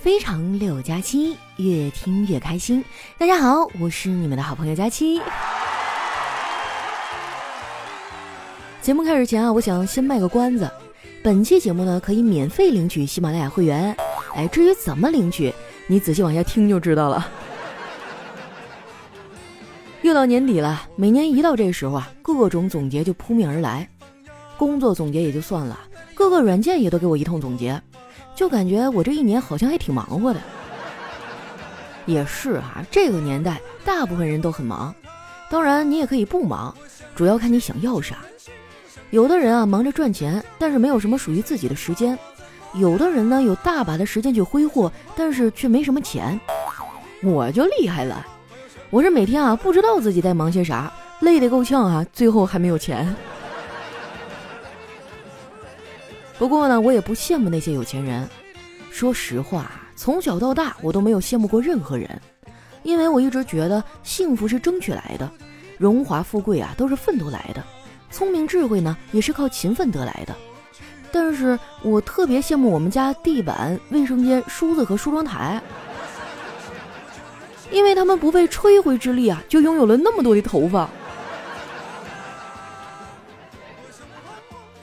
非常六加七，越听越开心。大家好，我是你们的好朋友佳期。节目开始前啊，我想先卖个关子，本期节目呢可以免费领取喜马拉雅会员。哎，至于怎么领取，你仔细往下听就知道了。又到年底了，每年一到这时候啊，各种总结就扑面而来。工作总结也就算了，各个软件也都给我一通总结。就感觉我这一年好像还挺忙活的，也是哈，这个年代大部分人都很忙，当然你也可以不忙，主要看你想要啥。有的人啊忙着赚钱，但是没有什么属于自己的时间；有的人呢有大把的时间去挥霍，但是却没什么钱。我就厉害了，我这每天啊不知道自己在忙些啥，累得够呛啊，最后还没有钱。不过呢，我也不羡慕那些有钱人。说实话，从小到大我都没有羡慕过任何人，因为我一直觉得幸福是争取来的，荣华富贵啊都是奋斗来的，聪明智慧呢也是靠勤奋得来的。但是我特别羡慕我们家地板、卫生间、梳子和梳妆台，因为他们不费吹灰之力啊就拥有了那么多的头发。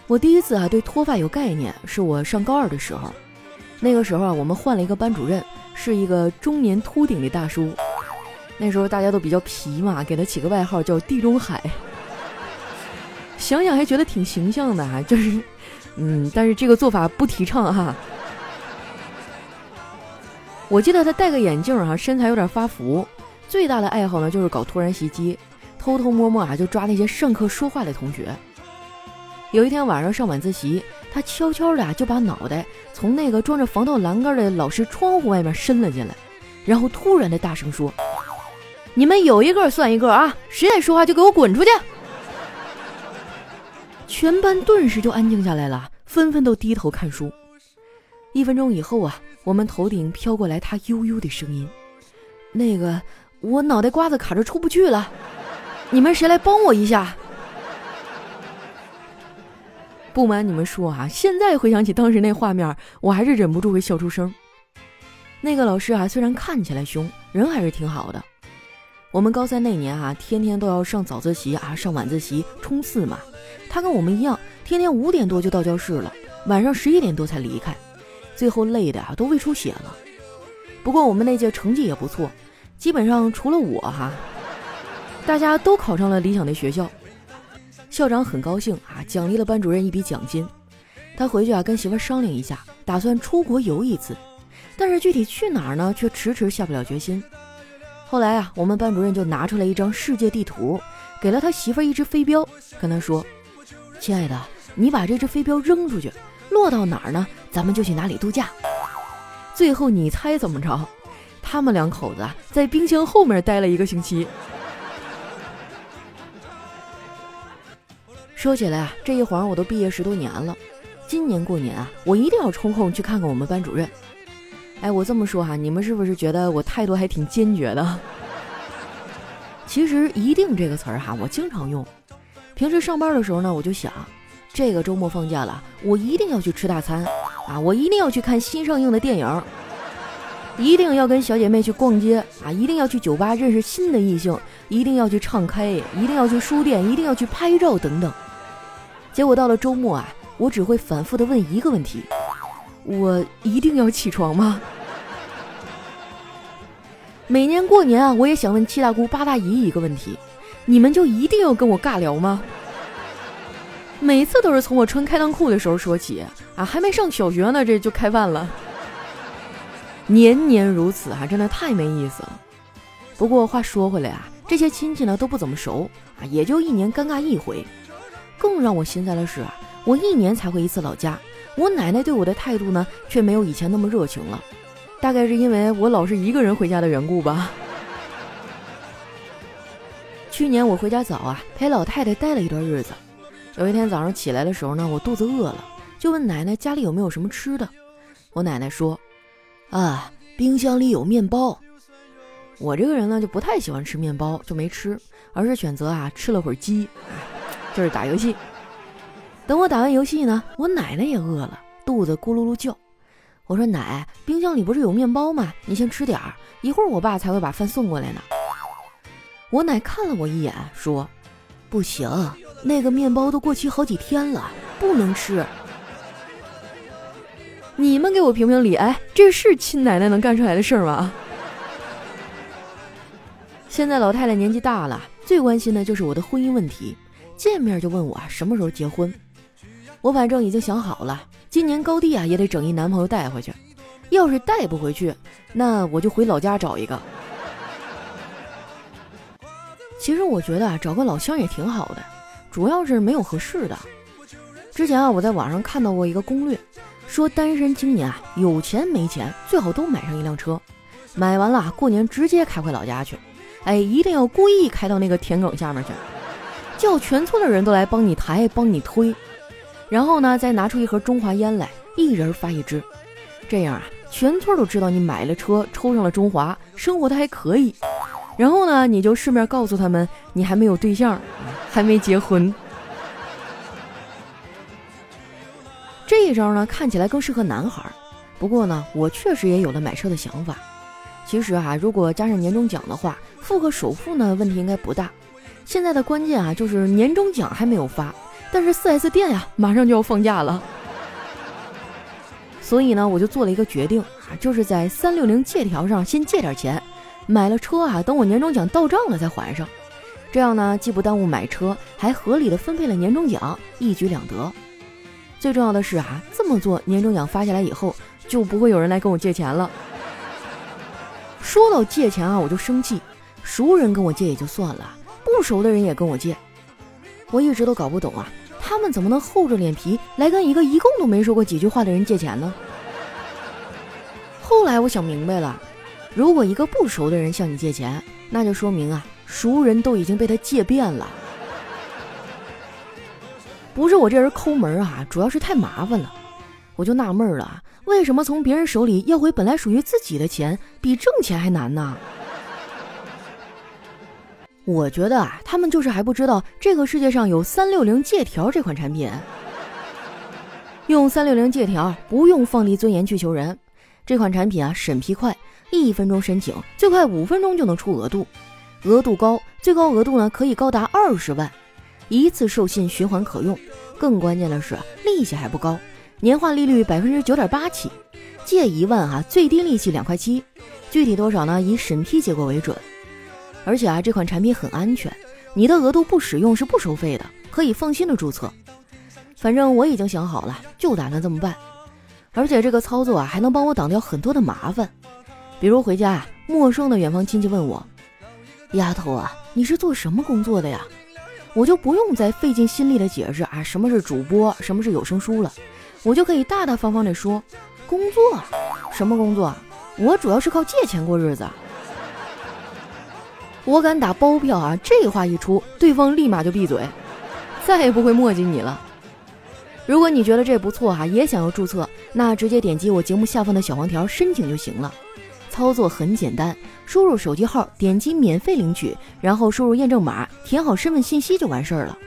我第一次啊对脱发有概念，是我上高二的时候。那个时候啊，我们换了一个班主任，是一个中年秃顶的大叔。那时候大家都比较皮嘛，给他起个外号叫地中海。想想还觉得挺形象的啊，就是，嗯，但是这个做法不提倡哈。我记得他戴个眼镜哈，身材有点发福。最大的爱好呢，就是搞突然袭击，偷偷摸摸啊就抓那些上课说话的同学。有一天晚上上晚自习，他悄悄的就把脑袋从那个装着防盗栏杆的老师窗户外面伸了进来，然后突然的大声说：“你们有一个算一个啊！谁再说话就给我滚出去！”全班顿时就安静下？来了，纷纷都低头看书。一分钟以后啊，我们头顶飘过来他悠悠的声音：“那个，我脑袋瓜子卡着出不去了，你们谁来帮我一下？”不瞒你们说啊，现在回想起当时那画面，我还是忍不住会笑出声。那个老师啊，虽然看起来凶，人还是挺好的。我们高三那年啊，天天都要上早自习啊，上晚自习冲刺嘛。他跟我们一样，天天五点多就到教室了，晚上十一点多才离开，最后累的啊都胃出血了。不过我们那届成绩也不错，基本上除了我哈，大家都考上了理想的学校。校长很高兴啊，奖励了班主任一笔奖金。他回去啊，跟媳妇商量一下，打算出国游一次，但是具体去哪儿呢，却迟迟下不了决心。后来啊，我们班主任就拿出来一张世界地图，给了他媳妇一只飞镖，跟他说：“亲爱的，你把这只飞镖扔出去，落到哪儿呢，咱们就去哪里度假。”最后你猜怎么着？他们两口子在冰箱后面待了一个星期。说起来啊，这一晃我都毕业十多年了。今年过年啊，我一定要抽空去看看我们班主任。哎，我这么说哈，你们是不是觉得我态度还挺坚决的？其实“一定”这个词儿哈，我经常用。平时上班的时候呢，我就想，这个周末放假了，我一定要去吃大餐啊，我一定要去看新上映的电影，一定要跟小姐妹去逛街啊，一定要去酒吧认识新的异性，一定要去唱 K，一定要去书店，一定要去拍照等等。结果到了周末啊，我只会反复的问一个问题：我一定要起床吗？每年过年啊，我也想问七大姑八大姨一个问题：你们就一定要跟我尬聊吗？每次都是从我穿开裆裤的时候说起啊，还没上小学呢，这就开饭了。年年如此啊，真的太没意思了。不过话说回来啊，这些亲戚呢都不怎么熟啊，也就一年尴尬一回。更让我心塞的是啊，我一年才回一次老家，我奶奶对我的态度呢，却没有以前那么热情了。大概是因为我老是一个人回家的缘故吧。去年我回家早啊，陪老太太待了一段日子。有一天早上起来的时候呢，我肚子饿了，就问奶奶家里有没有什么吃的。我奶奶说：“啊，冰箱里有面包。”我这个人呢就不太喜欢吃面包，就没吃，而是选择啊吃了会儿鸡。就是打游戏，等我打完游戏呢，我奶奶也饿了，肚子咕噜噜叫。我说奶，冰箱里不是有面包吗？你先吃点儿，一会儿我爸才会把饭送过来呢。我奶看了我一眼，说：“不行，那个面包都过期好几天了，不能吃。”你们给我评评理，哎，这是亲奶奶能干出来的事儿吗？现在老太太年纪大了，最关心的就是我的婚姻问题，见面就问我什么时候结婚。我反正已经想好了，今年高低啊也得整一男朋友带回去。要是带不回去，那我就回老家找一个。其实我觉得，找个老乡也挺好的，主要是没有合适的。之前啊，我在网上看到过一个攻略，说单身青年啊，有钱没钱最好都买上一辆车，买完了过年直接开回老家去。哎，一定要故意开到那个田埂下面去，叫全村的人都来帮你抬、帮你推，然后呢，再拿出一盒中华烟来，一人发一支，这样啊，全村都知道你买了车，抽上了中华，生活的还可以。然后呢，你就顺便告诉他们，你还没有对象，还没结婚。这一招呢，看起来更适合男孩，不过呢，我确实也有了买车的想法。其实啊，如果加上年终奖的话，付个首付呢，问题应该不大。现在的关键啊，就是年终奖还没有发，但是 4S 店呀，马上就要放假了。所以呢，我就做了一个决定啊，就是在三六零借条上先借点钱，买了车啊，等我年终奖到账了再还上。这样呢，既不耽误买车，还合理的分配了年终奖，一举两得。最重要的是啊，这么做年终奖发下来以后，就不会有人来跟我借钱了。说到借钱啊，我就生气。熟人跟我借也就算了，不熟的人也跟我借，我一直都搞不懂啊，他们怎么能厚着脸皮来跟一个一共都没说过几句话的人借钱呢？后来我想明白了，如果一个不熟的人向你借钱，那就说明啊，熟人都已经被他借遍了。不是我这人抠门啊，主要是太麻烦了，我就纳闷了。为什么从别人手里要回本来属于自己的钱，比挣钱还难呢？我觉得啊，他们就是还不知道这个世界上有三六零借条这款产品。用三六零借条不用放低尊严去求人，这款产品啊审批快，一分钟申请，最快五分钟就能出额度，额度高，最高额度呢可以高达二十万，一次授信循环可用，更关键的是利息还不高。年化利率百分之九点八起，借一万啊，最低利息两块七，具体多少呢？以审批结果为准。而且啊，这款产品很安全，你的额度不使用是不收费的，可以放心的注册。反正我已经想好了，就打算这么办。而且这个操作啊，还能帮我挡掉很多的麻烦，比如回家啊，陌生的远方亲戚问我：“丫头啊，你是做什么工作的呀？”我就不用再费尽心力的解释啊，什么是主播，什么是有声书了。我就可以大大方方的说，工作，什么工作？我主要是靠借钱过日子。我敢打包票啊！这话一出，对方立马就闭嘴，再也不会墨迹你了。如果你觉得这不错哈，也想要注册，那直接点击我节目下方的小黄条申请就行了。操作很简单，输入手机号，点击免费领取，然后输入验证码，填好身份信息就完事儿了。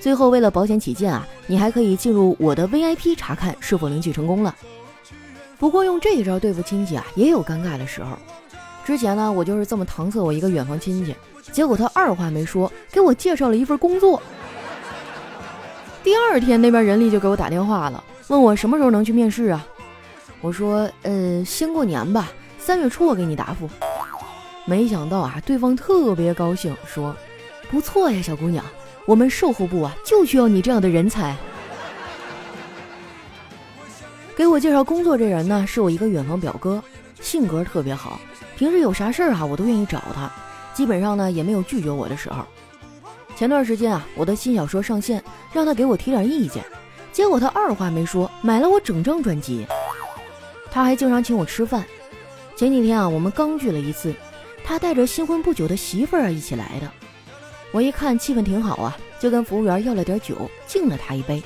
最后，为了保险起见啊，你还可以进入我的 VIP 查看是否领取成功了。不过用这一招对付亲戚啊，也有尴尬的时候。之前呢，我就是这么搪塞我一个远房亲戚，结果他二话没说，给我介绍了一份工作。第二天那边人力就给我打电话了，问我什么时候能去面试啊？我说，呃，先过年吧，三月初我给你答复。没想到啊，对方特别高兴，说，不错呀，小姑娘。我们售后部啊，就需要你这样的人才。给我介绍工作这人呢，是我一个远房表哥，性格特别好，平时有啥事儿啊，我都愿意找他，基本上呢也没有拒绝我的时候。前段时间啊，我的新小说上线，让他给我提点意见，结果他二话没说，买了我整张专辑。他还经常请我吃饭，前几天啊，我们刚聚了一次，他带着新婚不久的媳妇儿一起来的。我一看气氛挺好啊，就跟服务员要了点酒，敬了他一杯，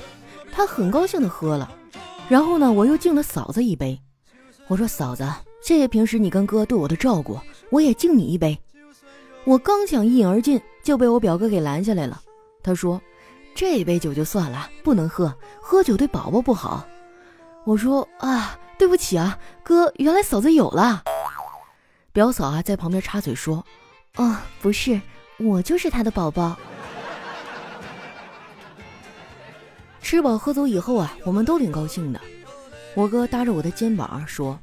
他很高兴的喝了。然后呢，我又敬了嫂子一杯，我说嫂子，谢谢平时你跟哥对我的照顾，我也敬你一杯。我刚想一饮而尽，就被我表哥给拦下来了。他说：“这杯酒就算了，不能喝，喝酒对宝宝不好。”我说：“啊，对不起啊，哥，原来嫂子有了。表嫂啊，在旁边插嘴说：“哦，不是，我就是他的宝宝。”吃饱喝足以后啊，我们都挺高兴的。我哥搭着我的肩膀说：“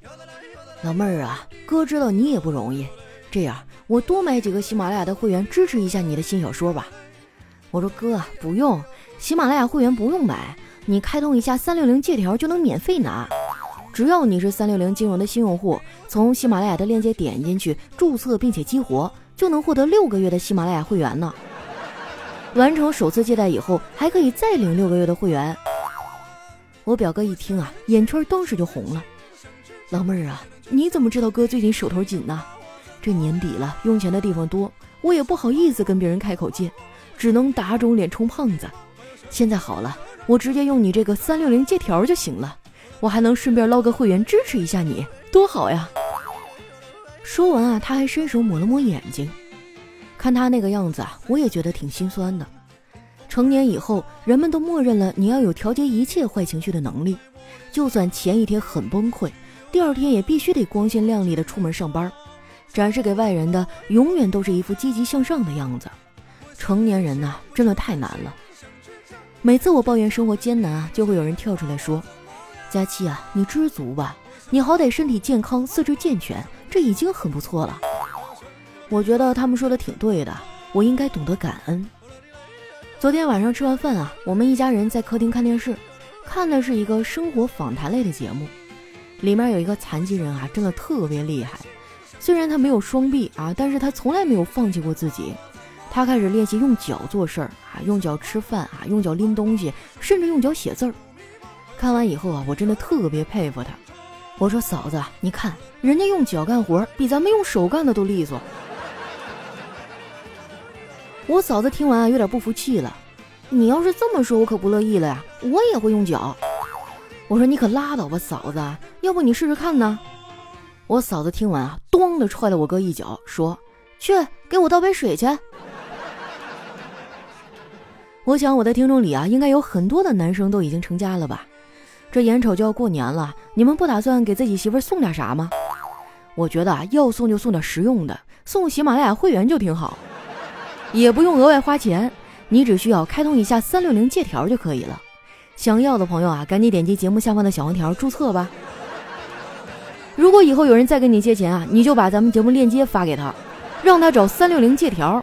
老妹儿啊，哥知道你也不容易，这样我多买几个喜马拉雅的会员，支持一下你的新小说吧。”我说：“哥，不用，喜马拉雅会员不用买，你开通一下三六零借条就能免费拿。只要你是三六零金融的新用户，从喜马拉雅的链接点进去注册并且激活，就能获得六个月的喜马拉雅会员呢。”完成首次借贷以后，还可以再领六个月的会员。我表哥一听啊，眼圈当时就红了。老妹儿啊，你怎么知道哥最近手头紧呢？这年底了，用钱的地方多，我也不好意思跟别人开口借，只能打肿脸充胖子。现在好了，我直接用你这个三六零借条就行了，我还能顺便捞个会员支持一下你，多好呀！说完啊，他还伸手抹了抹眼睛。看他那个样子啊，我也觉得挺心酸的。成年以后，人们都默认了你要有调节一切坏情绪的能力，就算前一天很崩溃，第二天也必须得光鲜亮丽的出门上班，展示给外人的永远都是一副积极向上的样子。成年人呐，真的太难了。每次我抱怨生活艰难啊，就会有人跳出来说：“佳期啊，你知足吧，你好歹身体健康，四肢健全，这已经很不错了。”我觉得他们说的挺对的，我应该懂得感恩。昨天晚上吃完饭啊，我们一家人在客厅看电视，看的是一个生活访谈类的节目，里面有一个残疾人啊，真的特别厉害。虽然他没有双臂啊，但是他从来没有放弃过自己。他开始练习用脚做事儿啊，用脚吃饭啊，用脚拎东西，甚至用脚写字儿。看完以后啊，我真的特别佩服他。我说嫂子，你看人家用脚干活，比咱们用手干的都利索。我嫂子听完啊，有点不服气了。你要是这么说，我可不乐意了呀。我也会用脚。我说你可拉倒吧，嫂子，要不你试试看呢？我嫂子听完啊，咚的踹了我哥一脚，说：“去给我倒杯水去。”我想我的听众里啊，应该有很多的男生都已经成家了吧？这眼瞅就要过年了，你们不打算给自己媳妇送点啥吗？我觉得啊，要送就送点实用的，送喜马拉雅会员就挺好。也不用额外花钱，你只需要开通一下三六零借条就可以了。想要的朋友啊，赶紧点击节目下方的小黄条注册吧。如果以后有人再跟你借钱啊，你就把咱们节目链接发给他，让他找三六零借条。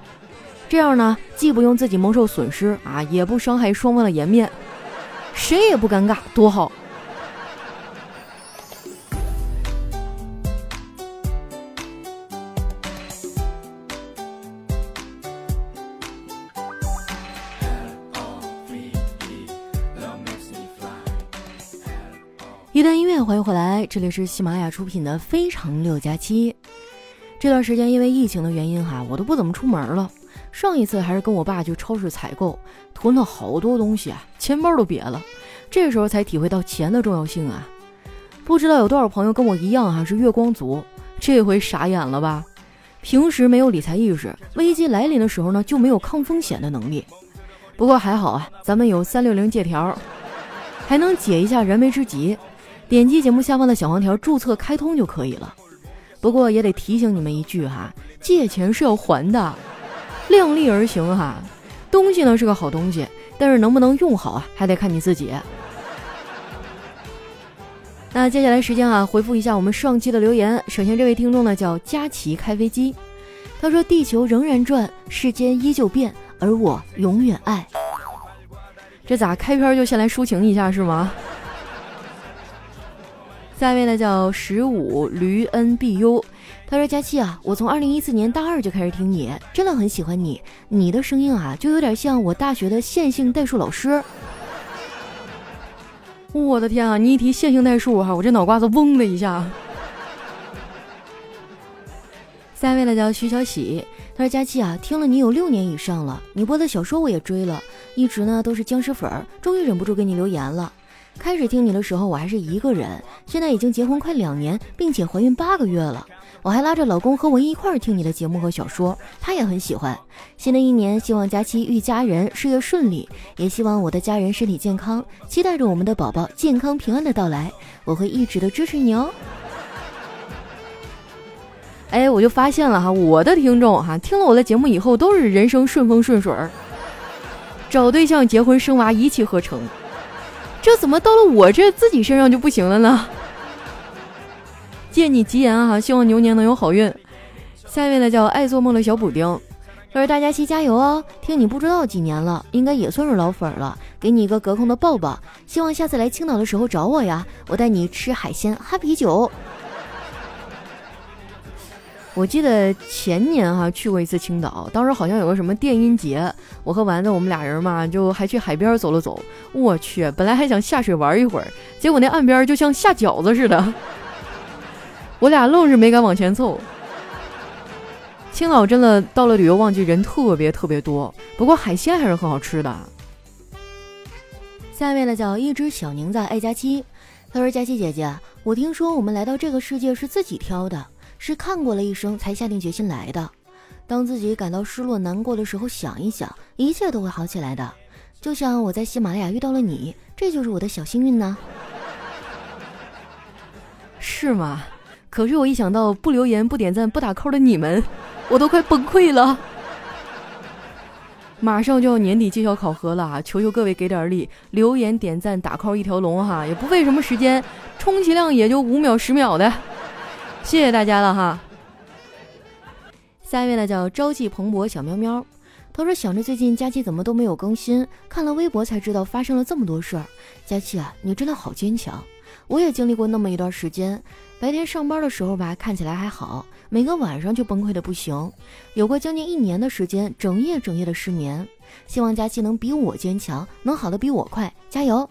这样呢，既不用自己蒙受损失啊，也不伤害双方的颜面，谁也不尴尬，多好。这里是喜马拉雅出品的《非常六加七》。这段时间因为疫情的原因哈，我都不怎么出门了。上一次还是跟我爸去超市采购，囤了好多东西啊，钱包都瘪了。这时候才体会到钱的重要性啊！不知道有多少朋友跟我一样哈，是月光族，这回傻眼了吧？平时没有理财意识，危机来临的时候呢，就没有抗风险的能力。不过还好啊，咱们有三六零借条，还能解一下燃眉之急。点击节目下方的小黄条注册开通就可以了。不过也得提醒你们一句哈，借钱是要还的，量力而行哈。东西呢是个好东西，但是能不能用好啊，还得看你自己。那接下来时间啊，回复一下我们上期的留言。首先这位听众呢叫佳琪开飞机，他说：“地球仍然转，世间依旧变，而我永远爱。”这咋开篇就先来抒情一下是吗？下一位呢叫十五驴 N B U，他说：“佳期啊，我从二零一四年大二就开始听你，真的很喜欢你，你的声音啊，就有点像我大学的线性代数老师。”我的天啊，你一提线性代数哈，我这脑瓜子嗡的一下。下一位呢叫徐小喜，他说：“佳期啊，听了你有六年以上了，你播的小说我也追了，一直呢都是僵尸粉儿，终于忍不住给你留言了。”开始听你的时候，我还是一个人，现在已经结婚快两年，并且怀孕八个月了。我还拉着老公和我一块儿听你的节目和小说，他也很喜欢。新的一年，希望佳期遇家人，事业顺利，也希望我的家人身体健康，期待着我们的宝宝健康平安的到来。我会一直的支持你哦。哎，我就发现了哈，我的听众哈，听了我的节目以后都是人生顺风顺水儿，找对象、结婚、生娃一气呵成。这怎么到了我这自己身上就不行了呢？借你吉言哈，希望牛年能有好运。下一位呢叫爱做梦的小补丁，他说：“大家齐加油哦！听你不知道几年了，应该也算是老粉了，给你一个隔空的抱抱。希望下次来青岛的时候找我呀，我带你吃海鲜、喝啤酒。”我记得前年哈去过一次青岛，当时好像有个什么电音节，我和丸子我们俩人嘛，就还去海边走了走。我去，本来还想下水玩一会儿，结果那岸边就像下饺子似的，我俩愣是没敢往前凑。青岛真的到了旅游旺季，人特别特别多，不过海鲜还是很好吃的。下一位呢叫一只小宁在爱佳期，他说：“佳期姐姐，我听说我们来到这个世界是自己挑的。”是看过了一生才下定决心来的。当自己感到失落难过的时候，想一想，一切都会好起来的。就像我在喜马拉雅遇到了你，这就是我的小幸运呢。是吗？可是我一想到不留言、不点赞、不打 call 的你们，我都快崩溃了。马上就要年底绩效考核了啊！求求各位给点力，留言、点赞、打 call 一条龙哈，也不费什么时间，充其量也就五秒、十秒的。谢谢大家了哈。下一位呢叫朝气蓬勃小喵喵，他说想着最近佳期怎么都没有更新，看了微博才知道发生了这么多事儿。佳期啊，你真的好坚强，我也经历过那么一段时间，白天上班的时候吧，看起来还好，每个晚上就崩溃的不行，有过将近一年的时间，整夜整夜的失眠。希望佳期能比我坚强，能好的比我快，加油！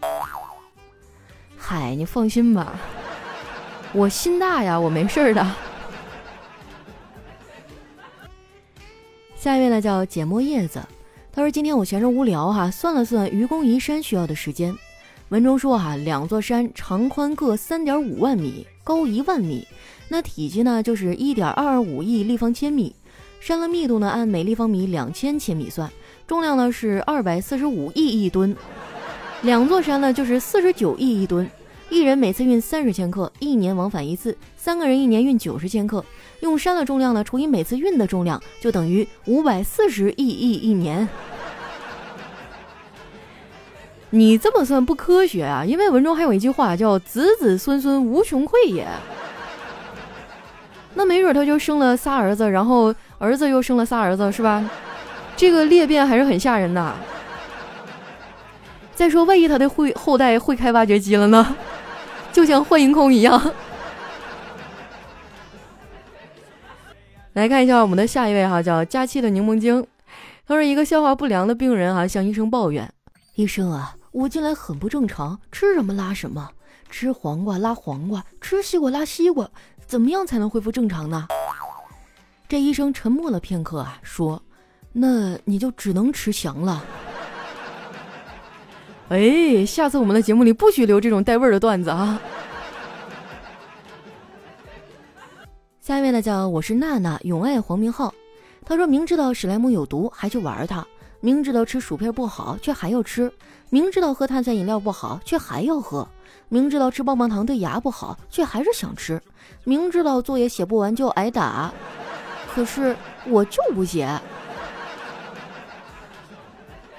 嗨，你放心吧。我心大呀，我没事的。下一位呢叫简墨叶子，他说：“今天我闲着无聊哈，算了算愚公移山需要的时间。文中说哈，两座山长宽各三点五万米，高一万米，那体积呢就是一点二五亿立方千米。山的密度呢按每立方米两千千米算，重量呢是二百四十五亿亿吨。两座山呢就是四十九亿亿吨。”一人每次运三十千克，一年往返一次，三个人一年运九十千克。用山的重量呢除以每次运的重量，就等于五百四十亿亿一年。你这么算不科学啊！因为文中还有一句话叫“子子孙孙无穷匮也”。那没准他就生了仨儿子，然后儿子又生了仨儿子，是吧？这个裂变还是很吓人的。再说，万一他的会后代会开挖掘机了呢？就像幻影空一样。来看一下我们的下一位哈，叫佳期的柠檬精。他说，一个消化不良的病人啊，向医生抱怨：“医生啊，我近来很不正常，吃什么拉什么，吃黄瓜拉黄瓜，吃西瓜拉西瓜，怎么样才能恢复正常呢？”这医生沉默了片刻啊，说：“那你就只能吃翔了。”哎，下次我们的节目里不许留这种带味儿的段子啊！下一位呢，叫我是娜娜，永爱黄明昊。他说明知道史莱姆有毒还去玩它，明知道吃薯片不好却还要吃，明知道喝碳酸饮料不好却还要喝，明知道吃棒棒糖对牙不好却还是想吃，明知道作业写不完就挨打，可是我就不写。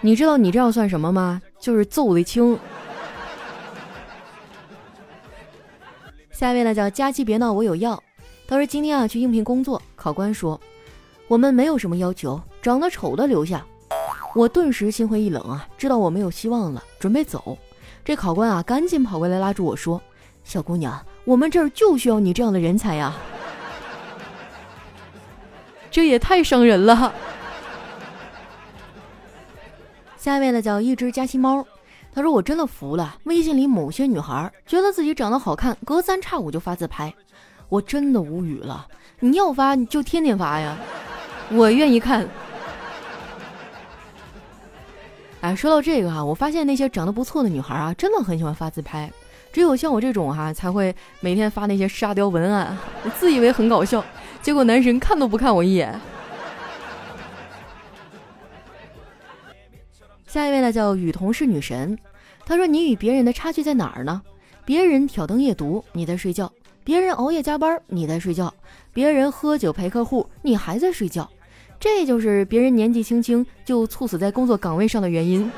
你知道你这样算什么吗？就是揍的轻。下一位呢叫佳期别闹我有药，他说今天啊去应聘工作，考官说我们没有什么要求，长得丑的留下。我顿时心灰意冷啊，知道我没有希望了，准备走。这考官啊赶紧跑过来拉住我说：“小姑娘，我们这儿就需要你这样的人才呀。”这也太伤人了。下一位呢叫一只佳期猫，他说我真的服了，微信里某些女孩觉得自己长得好看，隔三差五就发自拍，我真的无语了。你要发你就天天发呀，我愿意看。哎，说到这个哈，我发现那些长得不错的女孩啊，真的很喜欢发自拍，只有像我这种哈才会每天发那些沙雕文案，自以为很搞笑，结果男神看都不看我一眼。下一位呢叫雨桐是女神，她说你与别人的差距在哪儿呢？别人挑灯夜读，你在睡觉；别人熬夜加班，你在睡觉；别人喝酒陪客户，你还在睡觉。这就是别人年纪轻轻就猝死在工作岗位上的原因，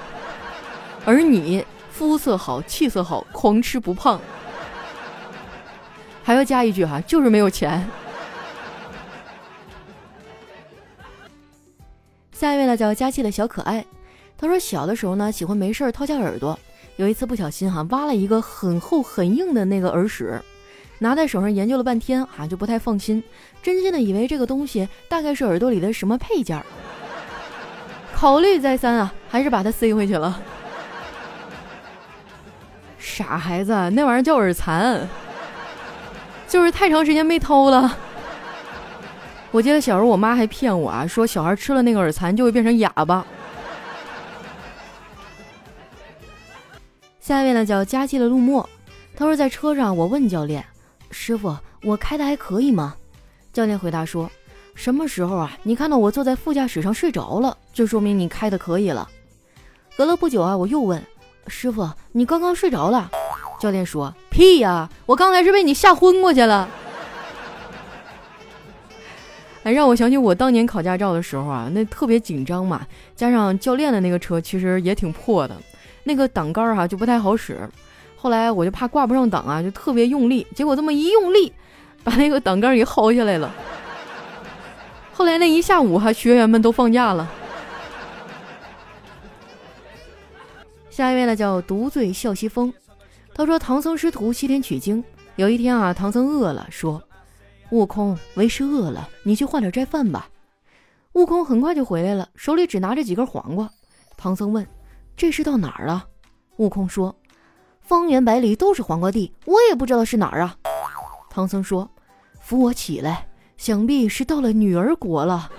而你肤色好、气色好，狂吃不胖。还要加一句哈，就是没有钱。下一位呢叫佳期的小可爱，他说小的时候呢喜欢没事掏下耳朵，有一次不小心哈挖了一个很厚很硬的那个耳屎。拿在手上研究了半天，哈就不太放心，真心的以为这个东西大概是耳朵里的什么配件儿。考虑再三啊，还是把它塞回去了。傻孩子，那玩意儿叫耳残，就是太长时间没掏了。我记得小时候我妈还骗我啊，说小孩吃了那个耳残就会变成哑巴。下一位呢叫佳期的陆墨，他说在车上我问教练。师傅，我开的还可以吗？教练回答说：“什么时候啊？你看到我坐在副驾驶上睡着了，就说明你开的可以了。”隔了不久啊，我又问师傅：“你刚刚睡着了？”教练说：“屁呀，我刚才是被你吓昏过去了。”哎，让我想起我当年考驾照的时候啊，那特别紧张嘛，加上教练的那个车其实也挺破的，那个挡杆儿哈就不太好使。后来我就怕挂不上档啊，就特别用力，结果这么一用力，把那个挡杆给薅下来了。后来那一下午，哈，学员们都放假了。下一位呢，叫独醉笑西风。他说：“唐僧师徒西天取经，有一天啊，唐僧饿了，说：‘悟空，为师饿了，你去换点斋饭吧。’悟空很快就回来了，手里只拿着几根黄瓜。唐僧问：‘这是到哪儿了？’悟空说。”方圆百里都是黄瓜地，我也不知道是哪儿啊。唐僧说：“扶我起来，想必是到了女儿国了。”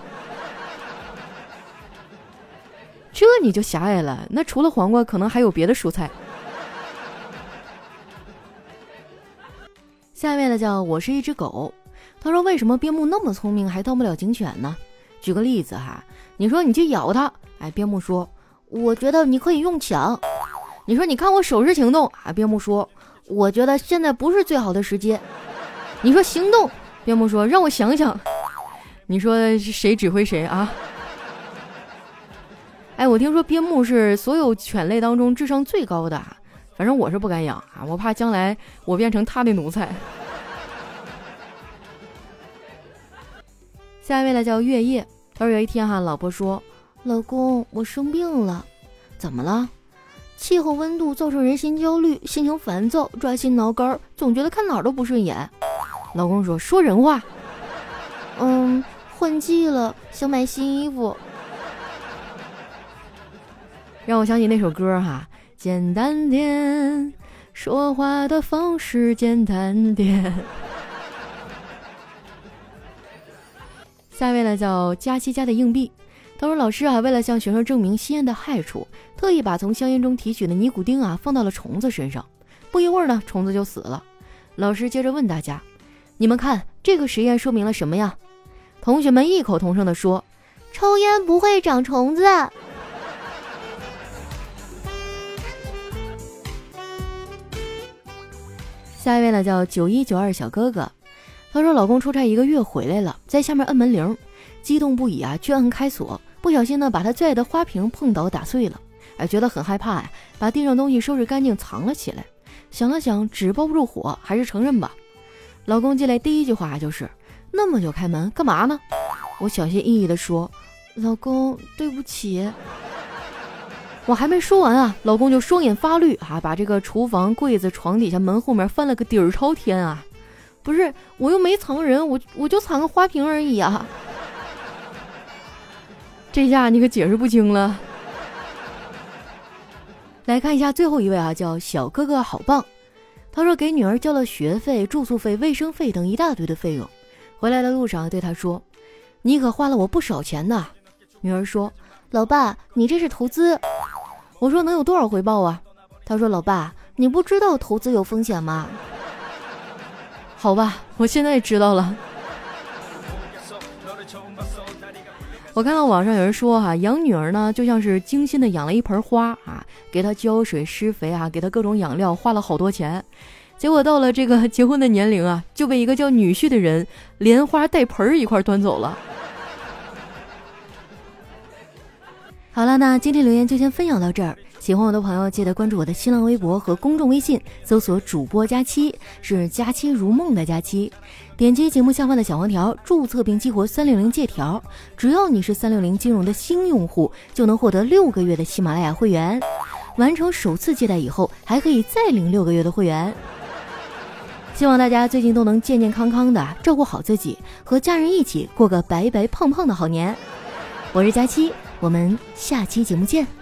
这你就狭隘了，那除了黄瓜，可能还有别的蔬菜。下面的叫我是一只狗，他说：“为什么边牧那么聪明还当不了警犬呢？”举个例子哈，你说你去咬它，哎，边牧说：“我觉得你可以用抢。”你说，你看我手势行动啊？边牧说：“我觉得现在不是最好的时机。”你说行动，边牧说：“让我想想。”你说谁指挥谁啊？哎，我听说边牧是所有犬类当中智商最高的，反正我是不敢养啊，我怕将来我变成他的奴才。下一位呢叫月夜，他说有一天哈，老婆说：“老公，我生病了，怎么了？”气候温度造成人心焦虑，心情烦躁，抓心挠肝，总觉得看哪儿都不顺眼。老公说：“说人话。”嗯，换季了，想买新衣服。让我想起那首歌哈，简单点，说话的方式简单点。下一位呢，叫佳期家的硬币。他说：“老师啊，为了向学生证明吸烟的害处，特意把从香烟中提取的尼古丁啊放到了虫子身上。不一会儿呢，虫子就死了。老师接着问大家：‘你们看这个实验说明了什么呀？’同学们异口同声地说：‘抽烟不会长虫子。’下一位呢，叫九一九二小哥哥。他说：‘老公出差一个月回来了，在下面摁门铃，激动不已啊，去摁开锁。’”不小心呢，把他最爱的花瓶碰倒打碎了，哎，觉得很害怕呀，把地上东西收拾干净藏了起来。想了想，纸包不住火，还是承认吧。老公进来第一句话就是：“那么久开门干嘛呢？”我小心翼翼地说：“老公，对不起。”我还没说完啊，老公就双眼发绿啊，把这个厨房柜子、床底下、门后面翻了个底儿朝天啊！不是，我又没藏人，我我就藏个花瓶而已啊。这下你可解释不清了。来看一下最后一位啊，叫小哥哥好棒。他说给女儿交了学费、住宿费、卫生费等一大堆的费用，回来的路上对他说：“你可花了我不少钱呢。”女儿说：“老爸，你这是投资。”我说：“能有多少回报啊？”他说：“老爸，你不知道投资有风险吗？”好吧，我现在知道了。我看到网上有人说哈，养女儿呢就像是精心的养了一盆花啊，给她浇水施肥啊，给她各种养料，花了好多钱。结果到了这个 结婚的年龄啊，就被一个叫女婿的人连花带盆儿一块端走了。好了，那今天留言就先分享到这儿。喜欢我的朋友，记得关注我的新浪微博和公众微信，搜索“主播佳期”，是“佳期如梦”的佳期。点击节目下方的小黄条，注册并激活三六零借条。只要你是三六零金融的新用户，就能获得六个月的喜马拉雅会员。完成首次借贷以后，还可以再领六个月的会员。希望大家最近都能健健康康的，照顾好自己，和家人一起过个白白胖胖的好年。我是佳期，我们下期节目见。